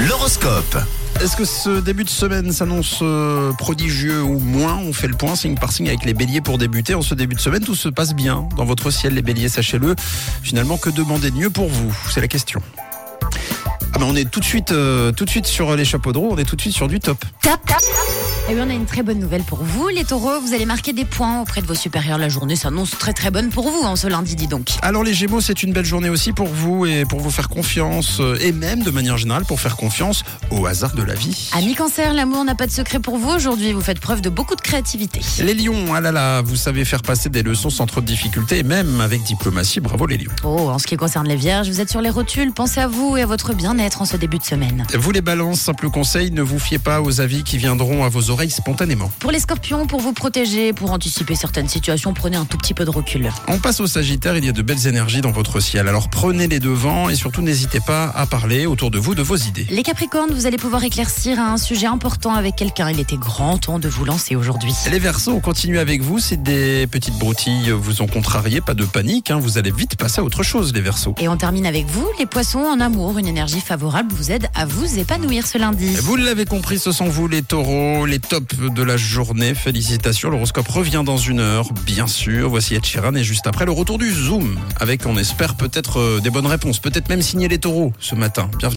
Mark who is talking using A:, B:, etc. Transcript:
A: L'horoscope. Est-ce que ce début de semaine s'annonce euh, prodigieux ou moins? On fait le point signe par signe avec les béliers pour débuter. En ce début de semaine, tout se passe bien dans votre ciel, les béliers, sachez-le. Finalement, que demander de mieux pour vous? C'est la question. On est tout de suite, euh, tout de suite sur les chapeaux de roue, on est tout de suite sur du top.
B: Tap, tap. Eh bien, on a une très bonne nouvelle pour vous, les taureaux. Vous allez marquer des points auprès de vos supérieurs. La journée s'annonce très très bonne pour vous en ce lundi, dis donc.
A: Alors les Gémeaux, c'est une belle journée aussi pour vous et pour vous faire confiance euh, et même de manière générale pour faire confiance au hasard de la vie.
B: Amis cancer, l'amour n'a pas de secret pour vous aujourd'hui. Vous faites preuve de beaucoup de créativité.
A: Les lions, ah là là, vous savez faire passer des leçons sans trop de difficultés et même avec diplomatie. Bravo les lions.
B: Oh, en ce qui concerne les vierges, vous êtes sur les rotules. Pensez à vous et à votre bien-être en ce début de semaine.
A: Vous les balances, simple conseil, ne vous fiez pas aux avis qui viendront à vos oreilles spontanément.
B: Pour les scorpions, pour vous protéger, pour anticiper certaines situations, prenez un tout petit peu de recul.
A: On passe au Sagittaire, il y a de belles énergies dans votre ciel. Alors prenez les devants et surtout n'hésitez pas à parler autour de vous de vos idées.
B: Les capricornes, vous allez pouvoir éclaircir un sujet important avec quelqu'un. Il était grand temps de vous lancer aujourd'hui.
A: Les Verseaux, on continue avec vous. Si des petites broutilles vous ont contrarié, pas de panique. hein, vous allez vite passer à autre chose, les Verseaux.
B: Et on termine avec vous, les poissons en amour. Une énergie favorable vous aide à vous épanouir ce lundi.
A: Vous l'avez compris, ce sont vous les taureaux, les tops de la journée. Félicitations, l'horoscope revient dans une heure, bien sûr. Voici Ed et juste après le retour du Zoom. Avec, on espère, peut-être euh, des bonnes réponses. Peut-être même signer les taureaux ce matin. Bienvenue.